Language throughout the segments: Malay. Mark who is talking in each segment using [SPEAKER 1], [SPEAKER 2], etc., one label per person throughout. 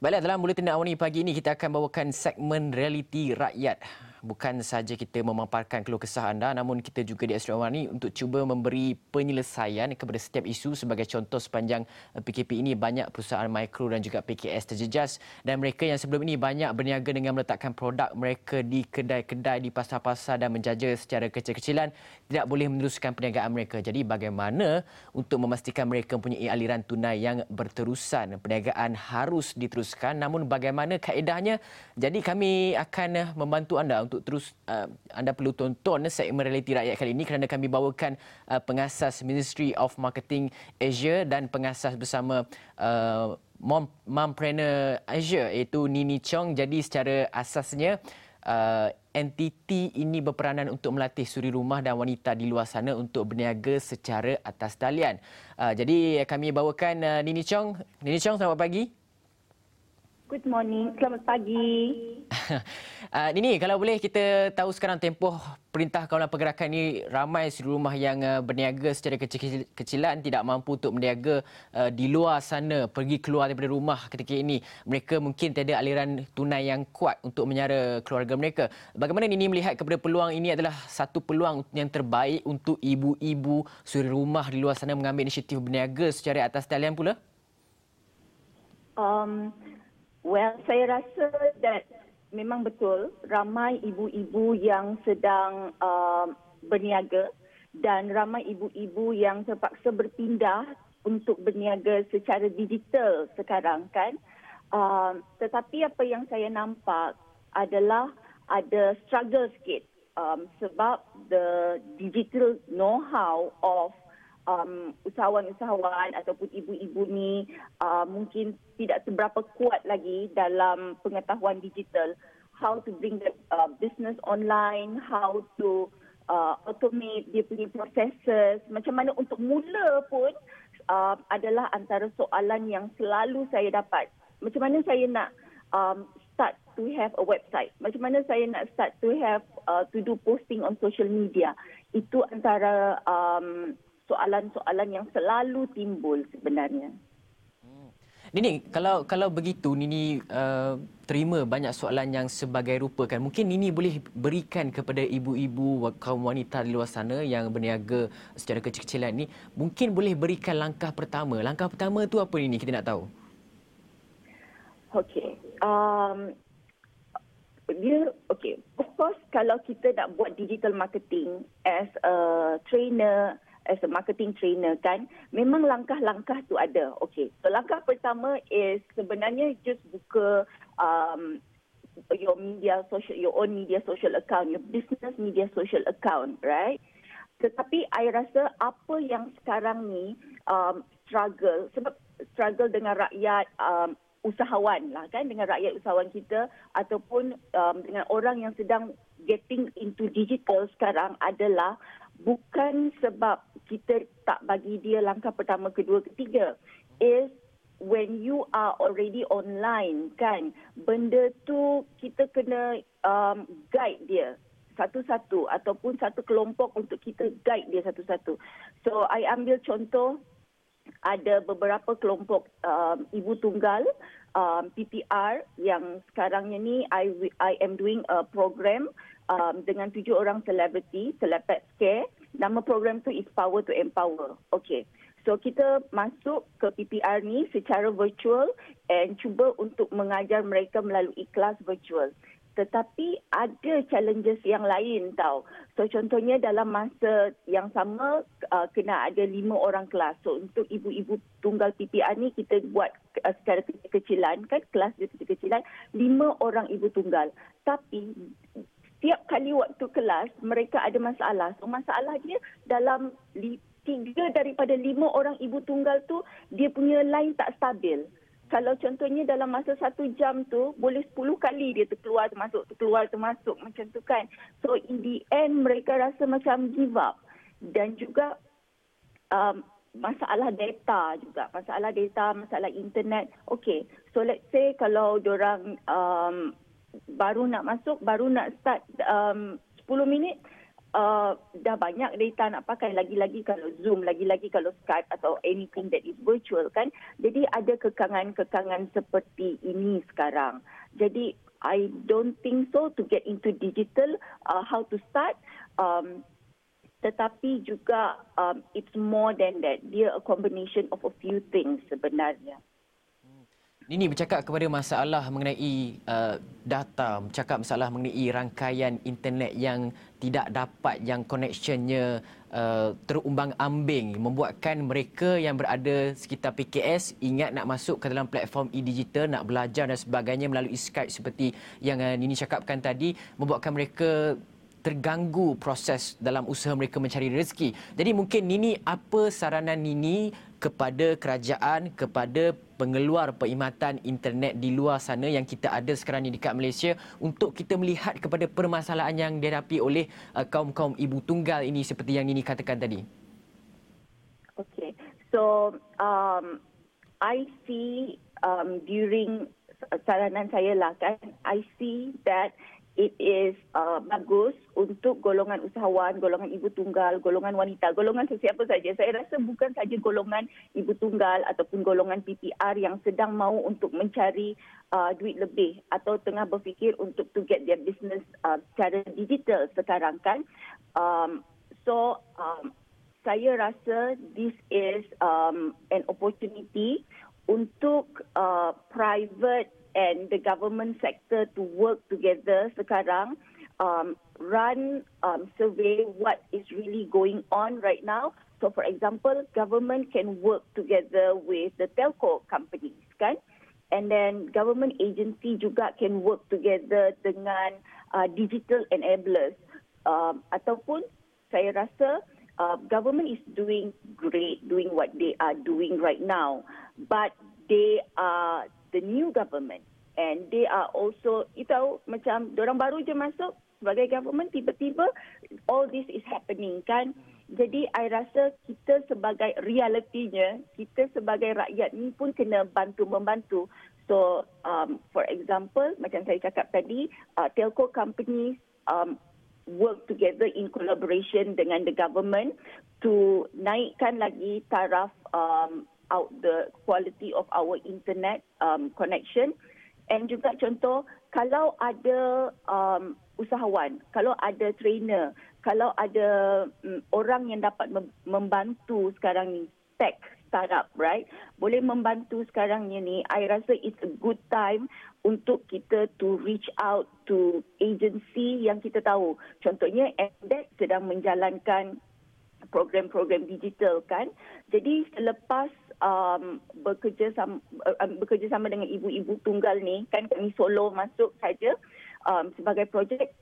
[SPEAKER 1] Baiklah, dalam Buletin Awani pagi ini kita akan bawakan segmen realiti rakyat bukan sahaja kita memaparkan keluh kesah anda namun kita juga di Astro Awani untuk cuba memberi penyelesaian kepada setiap isu sebagai contoh sepanjang PKP ini. Banyak perusahaan mikro dan juga PKS terjejas. Dan mereka yang sebelum ini banyak berniaga dengan meletakkan produk mereka di kedai-kedai di pasar-pasar dan menjaja secara kecil-kecilan tidak boleh meneruskan perniagaan mereka. Jadi bagaimana untuk memastikan mereka mempunyai aliran tunai yang berterusan? Perniagaan harus diteruskan namun bagaimana kaedahnya? Jadi kami akan membantu anda untuk terus uh, anda perlu tonton segmen realiti rakyat kali ini kerana kami bawakan uh, pengasas Ministry of Marketing Asia dan pengasas bersama uh, Mompreneur Asia iaitu Nini Chong. Jadi secara asasnya uh, entiti ini berperanan untuk melatih suri rumah dan wanita di luar sana untuk berniaga secara atas talian. Uh, jadi kami bawakan uh, Nini Chong. Nini Chong selamat pagi.
[SPEAKER 2] Good morning. Selamat pagi.
[SPEAKER 1] uh, Nini, kalau boleh kita tahu sekarang tempoh Perintah Kawalan Pergerakan ini ramai suri rumah yang uh, berniaga secara kecil-kecilan tidak mampu untuk berniaga uh, di luar sana, pergi keluar daripada rumah ketika ini. Mereka mungkin tiada aliran tunai yang kuat untuk menyara keluarga mereka. Bagaimana Nini melihat kepada peluang ini adalah satu peluang yang terbaik untuk ibu-ibu suri rumah di luar sana mengambil inisiatif berniaga secara atas talian pula?
[SPEAKER 2] Um, Well, saya rasa that memang betul ramai ibu-ibu yang sedang uh, berniaga dan ramai ibu-ibu yang terpaksa berpindah untuk berniaga secara digital sekarang kan. Uh, tetapi apa yang saya nampak adalah ada struggle sikit um, sebab the digital know-how of um, usahawan-usahawan ataupun ibu-ibu ni uh, mungkin tidak seberapa kuat lagi dalam pengetahuan digital. How to bring the uh, business online how to uh, automate dia punya processes. Macam mana untuk mula pun uh, adalah antara soalan yang selalu saya dapat. Macam mana saya nak um, start to have a website? Macam mana saya nak start to have uh, to do posting on social media? Itu antara um, soalan-soalan yang selalu timbul sebenarnya.
[SPEAKER 1] Hmm. Nini, kalau kalau begitu Nini uh, terima banyak soalan yang sebagai rupa kan. Mungkin Nini boleh berikan kepada ibu-ibu kaum wanita di luar sana yang berniaga secara kecil-kecilan ni, mungkin boleh berikan langkah pertama. Langkah pertama tu apa Nini kita nak tahu?
[SPEAKER 2] Okey. Um dia okey. Of course kalau kita nak buat digital marketing as a trainer as a marketing trainer kan memang langkah-langkah tu ada. Okey so langkah pertama is sebenarnya just buka um your media social your own media social account your business media social account right? Tetapi I rasa apa yang sekarang ni um, struggle sebab struggle dengan rakyat um, usahawan lah kan dengan rakyat usahawan kita ataupun um, dengan orang yang sedang getting into digital sekarang adalah bukan sebab kita tak bagi dia langkah pertama, kedua, ketiga. Is when you are already online kan, benda tu kita kena um, guide dia satu-satu ataupun satu kelompok untuk kita guide dia satu-satu. So I ambil contoh ada beberapa kelompok um, ibu tunggal um, PPR yang sekarang ni I I am doing a program um, dengan tujuh orang selebriti, Celebet Scare Nama program tu is Power to Empower. Okay. So kita masuk ke PPR ni secara virtual and cuba untuk mengajar mereka melalui kelas virtual. Tetapi ada challenges yang lain tau. So contohnya dalam masa yang sama uh, kena ada lima orang kelas. So untuk ibu-ibu tunggal PPR ni kita buat uh, secara kecil-kecilan kan kelas dia kecil-kecilan lima orang ibu tunggal. Tapi setiap kali waktu kelas mereka ada masalah. So masalah dia dalam li, tiga daripada lima orang ibu tunggal tu dia punya line tak stabil. Kalau contohnya dalam masa satu jam tu boleh sepuluh kali dia terkeluar termasuk terkeluar termasuk macam tu kan. So in the end mereka rasa macam give up. Dan juga um, masalah data juga. Masalah data, masalah internet. Okay. So let's say kalau orang um, baru nak masuk, baru nak start um, 10 minit, uh, dah banyak data nak pakai lagi-lagi kalau Zoom, lagi-lagi kalau Skype atau anything that is virtual kan. Jadi ada kekangan-kekangan seperti ini sekarang. Jadi I don't think so to get into digital uh, how to start um, tetapi juga um, it's more than that dia a combination of a few things sebenarnya
[SPEAKER 1] Nini bercakap kepada masalah mengenai uh, data, bercakap masalah mengenai rangkaian internet yang tidak dapat, yang connectionnya uh, terumbang ambing, membuatkan mereka yang berada sekitar PKS ingat nak masuk ke dalam platform e-digital, nak belajar dan sebagainya melalui Skype seperti yang uh, Nini cakapkan tadi, membuatkan mereka terganggu proses dalam usaha mereka mencari rezeki. Jadi mungkin Nini apa saranan Nini kepada kerajaan, kepada pengeluar perkhidmatan internet di luar sana yang kita ada sekarang ini dekat Malaysia untuk kita melihat kepada permasalahan yang dihadapi oleh uh, kaum-kaum ibu tunggal ini seperti yang ini katakan tadi.
[SPEAKER 2] Okay, so um, I see um, during saranan saya lah kan, I see that it is uh, bagus untuk golongan usahawan, golongan ibu tunggal, golongan wanita, golongan sesiapa saja. Saya rasa bukan saja golongan ibu tunggal ataupun golongan PPR yang sedang mahu untuk mencari uh, duit lebih atau tengah berfikir untuk to get their business uh, secara digital sekarang kan. Um, so um, saya rasa this is um, an opportunity untuk uh, private and the government sector to work together sekarang um, run um, survey what is really going on right now. So for example, government can work together with the telco companies, kan? And then government agency juga can work together dengan uh, digital enablers. Um, ataupun saya rasa uh, government is doing great, doing what they are doing right now. But they are the new government. And they are also you tahu macam orang baru je masuk sebagai government tiba-tiba all this is happening kan? Jadi I rasa kita sebagai realitinya kita sebagai rakyat ni pun kena bantu membantu. So um, for example macam saya cakap tadi uh, telco companies um, work together in collaboration dengan the government to naikkan lagi taraf um, out the quality of our internet um, connection. And juga contoh, kalau ada um, usahawan, kalau ada trainer, kalau ada um, orang yang dapat membantu sekarang ni, tech startup, right? Boleh membantu sekarang ni, I rasa it's a good time untuk kita to reach out to agency yang kita tahu. Contohnya, MDEC sedang menjalankan program-program digital kan. Jadi selepas um, bekerja sama um, bekerja sama dengan ibu-ibu tunggal ni kan kami solo masuk saja um, sebagai projek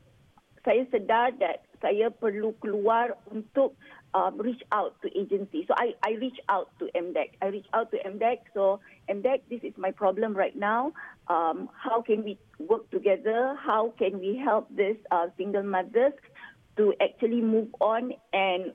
[SPEAKER 2] saya sedar that saya perlu keluar untuk um, reach out to agency. So I I reach out to MDEC. I reach out to MDEC. So MDEC, this is my problem right now. Um, how can we work together? How can we help this uh, single mothers to actually move on and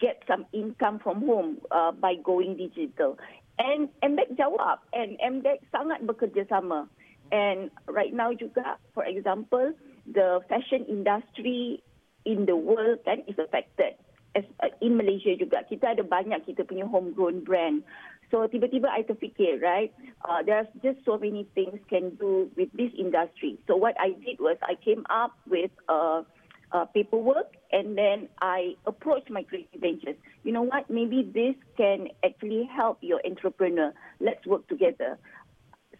[SPEAKER 2] get some income from home uh, by going digital. And MDEC jawab and MDEC sangat bekerjasama. And right now juga, for example, the fashion industry in the world kan is affected. As, uh, in Malaysia juga, kita ada banyak kita punya homegrown brand. So tiba-tiba I terfikir, right, uh, there's just so many things can do with this industry. So what I did was I came up with a uh, uh, paperwork and then I approach my creative ventures. You know what? Maybe this can actually help your entrepreneur. Let's work together.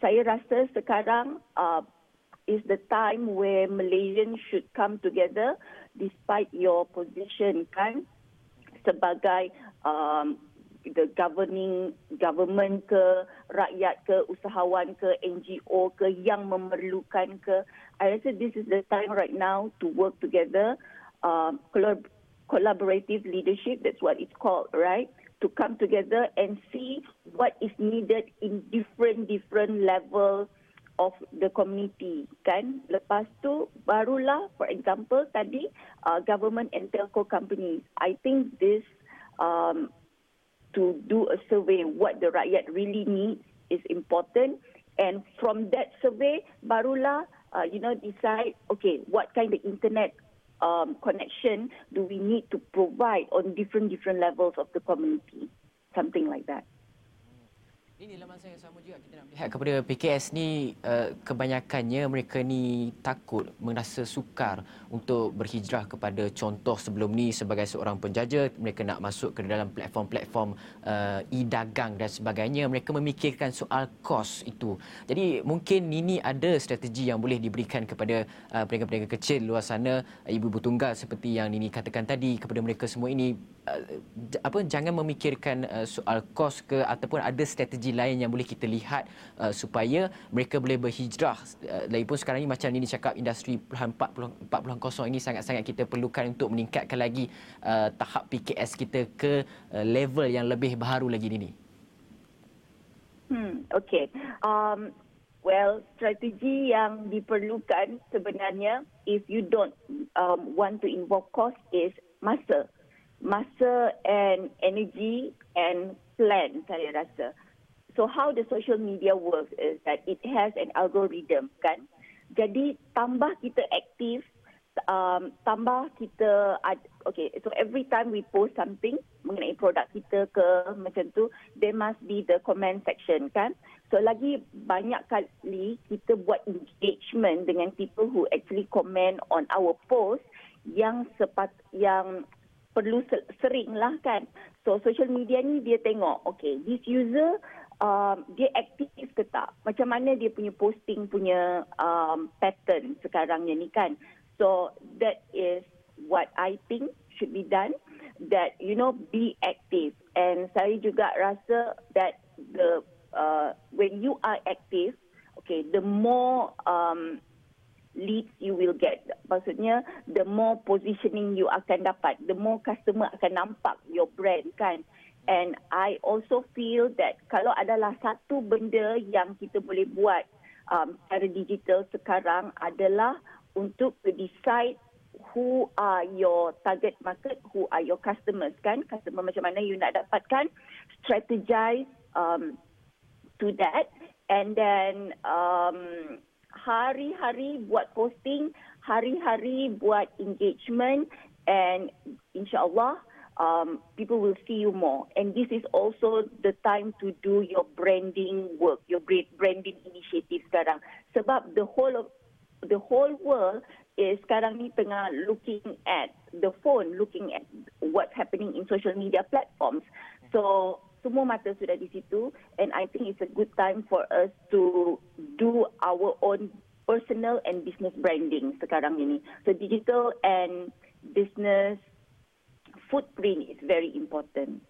[SPEAKER 2] Saya rasa sekarang uh, is the time where Malaysians should come together despite your position kan sebagai um, the governing government ke rakyat ke usahawan ke NGO ke yang memerlukan ke. I rasa this is the time right now to work together um collaborative leadership that's what it's called right? To come together and see what is needed in different different levels of the community kan? Lepas tu barulah for example tadi uh, government and telco companies. I think this um to do a survey what the rakyat really needs is important and from that survey barulah uh, you know decide okay what kind of internet um, connection do we need to provide on different different levels of the community? Something like that.
[SPEAKER 1] Ini masa yang sama juga kita nak lihat kepada PKS ni uh, kebanyakannya mereka ni takut merasa sukar untuk berhijrah kepada contoh sebelum ni sebagai seorang penjaja. Mereka nak masuk ke dalam platform-platform uh, e-dagang dan sebagainya. Mereka memikirkan soal kos itu. Jadi mungkin ini ada strategi yang boleh diberikan kepada uh, peniaga-peniaga kecil luar sana ibu-ibu tunggal seperti yang Nini katakan tadi kepada mereka semua ini. Apa jangan memikirkan soal kos ke ataupun ada strategi strategi lain yang boleh kita lihat uh, supaya mereka boleh berhijrah uh, lagipun sekarang ini macam ini cakap industri 4.0 4.0 ini sangat-sangat kita perlukan untuk meningkatkan lagi uh, tahap PKS kita ke uh, level yang lebih baharu lagi ini.
[SPEAKER 2] Hmm, okay. Um, well, strategi yang diperlukan sebenarnya if you don't um, want to involve cost is masa. Masa and energy and plan saya rasa. So how the social media works is that it has an algorithm kan. Jadi tambah kita aktif, um, tambah kita, ad, okay, so every time we post something mengenai produk kita ke macam tu, there must be the comment section kan. So lagi banyak kali kita buat engagement dengan people who actually comment on our post yang sepat yang perlu sering lah kan. So social media ni dia tengok, okay, this user um, dia aktif ke tak? Macam mana dia punya posting punya um, pattern sekarang ni kan? So that is what I think should be done. That you know be active. And saya juga rasa that the uh, when you are active, okay, the more um, leads you will get. Maksudnya, the more positioning you akan dapat, the more customer akan nampak your brand kan. And I also feel that kalau adalah satu benda yang kita boleh buat um, secara digital sekarang adalah untuk to decide who are your target market, who are your customers kan, customer macam mana you nak dapatkan, strategize um, to that. And then um, hari-hari buat posting, hari-hari buat engagement and insyaAllah um, people will see you more. And this is also the time to do your branding work, your branding initiative sekarang. Sebab the whole of the whole world is sekarang ni tengah looking at the phone, looking at what's happening in social media platforms. So semua mata sudah di situ and I think it's a good time for us to do our own personal and business branding sekarang ini. So digital and business footprint is very important.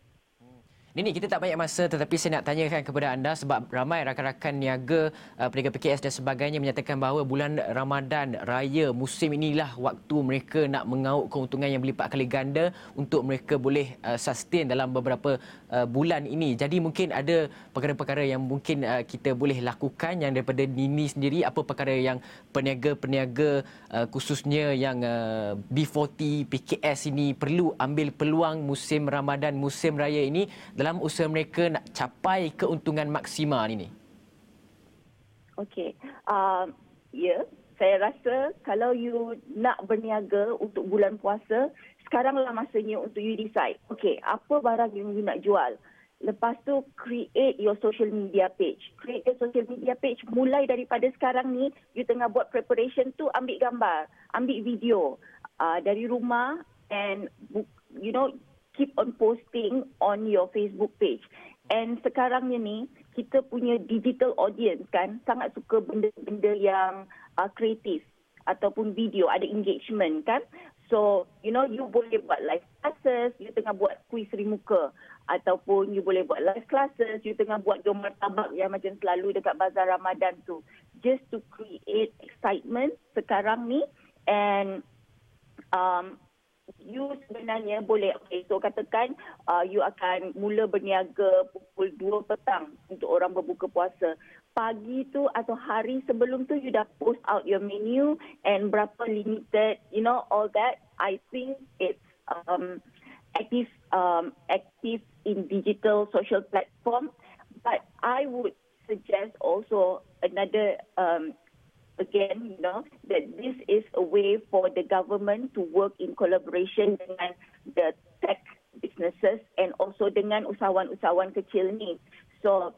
[SPEAKER 1] Nini, kita tak banyak masa tetapi saya nak tanyakan kepada anda sebab ramai rakan-rakan niaga uh, peniaga PKS dan sebagainya menyatakan bahawa bulan Ramadan Raya musim inilah waktu mereka nak mengauk keuntungan yang berlipat kali ganda untuk mereka boleh uh, sustain dalam beberapa uh, bulan ini. Jadi mungkin ada perkara-perkara yang mungkin uh, kita boleh lakukan yang daripada Nini sendiri apa perkara yang peniaga-peniaga uh, khususnya yang uh, B40 PKS ini perlu ambil peluang musim Ramadan musim raya ini dalam dalam usaha mereka nak capai keuntungan maksima ini?
[SPEAKER 2] Okey. Uh, ya, yeah. saya rasa kalau you nak berniaga untuk bulan puasa, sekaranglah masanya untuk you decide. Okey, apa barang yang you nak jual? Lepas tu create your social media page. Create your social media page mulai daripada sekarang ni you tengah buat preparation tu ambil gambar, ambil video uh, dari rumah and you know keep on posting on your Facebook page. And sekarang ni kita punya digital audience kan sangat suka benda-benda yang uh, kreatif ataupun video ada engagement kan. So, you know, you boleh buat live classes, you tengah buat kuis seri muka. Ataupun you boleh buat live classes, you tengah buat jom martabak yang macam selalu dekat bazar Ramadan tu. Just to create excitement sekarang ni. And um, you sebenarnya boleh okay, so katakan uh, you akan mula berniaga pukul 2 petang untuk orang berbuka puasa. Pagi tu atau hari sebelum tu you dah post out your menu and berapa limited you know all that. I think it's um active um active in digital social platform. But i would suggest also another um again, you know, that this is a way for the government to work in collaboration dengan the tech businesses and also dengan usahawan-usahawan kecil ni. So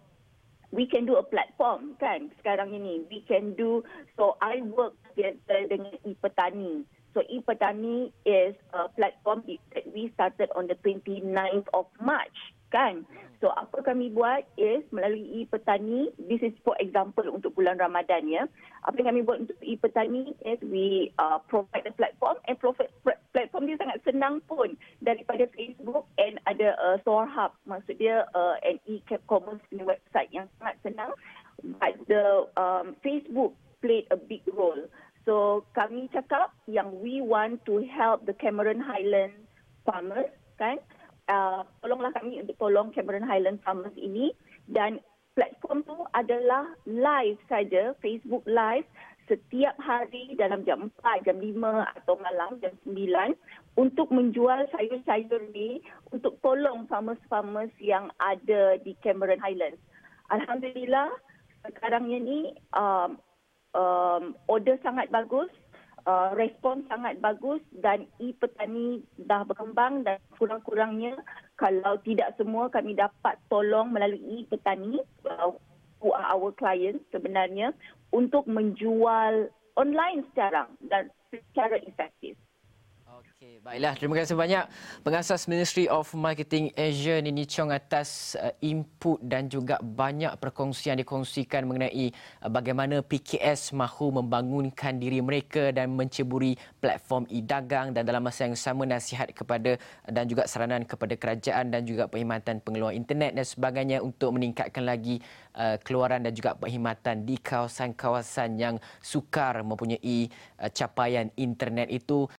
[SPEAKER 2] we can do a platform kan sekarang ini. We can do so I work together dengan e-petani. So e-petani is a platform that we started on the 29th of March kan. So apa kami buat is melalui e-petani, this is for example untuk bulan Ramadan ya. Apa yang kami buat untuk e-petani is we uh, provide a platform and platform dia sangat senang pun daripada Facebook and ada uh, store hub maksud dia uh, an e-commerce website yang sangat senang but the um, Facebook played a big role. So kami cakap yang we want to help the Cameron Highlands farmers kan uh, tolonglah kami untuk tolong Cameron Highland Farmers ini dan platform tu adalah live saja Facebook live setiap hari dalam jam 4, jam 5 atau malam jam 9 untuk menjual sayur-sayur ni untuk tolong farmers-farmers yang ada di Cameron Highlands. Alhamdulillah sekarang ini um, um, order sangat bagus uh, respon sangat bagus dan e-petani dah berkembang dan kurang-kurangnya kalau tidak semua kami dapat tolong melalui e-petani uh, who are our clients sebenarnya untuk menjual online sekarang. Dan
[SPEAKER 1] baiklah. Terima kasih banyak pengasas Ministry of Marketing Asia Nini Chong atas uh, input dan juga banyak perkongsian dikongsikan mengenai uh, bagaimana PKS mahu membangunkan diri mereka dan menceburi platform e-dagang dan dalam masa yang sama nasihat kepada uh, dan juga saranan kepada kerajaan dan juga perkhidmatan pengeluaran internet dan sebagainya untuk meningkatkan lagi uh, keluaran dan juga perkhidmatan di kawasan-kawasan yang sukar mempunyai uh, capaian internet itu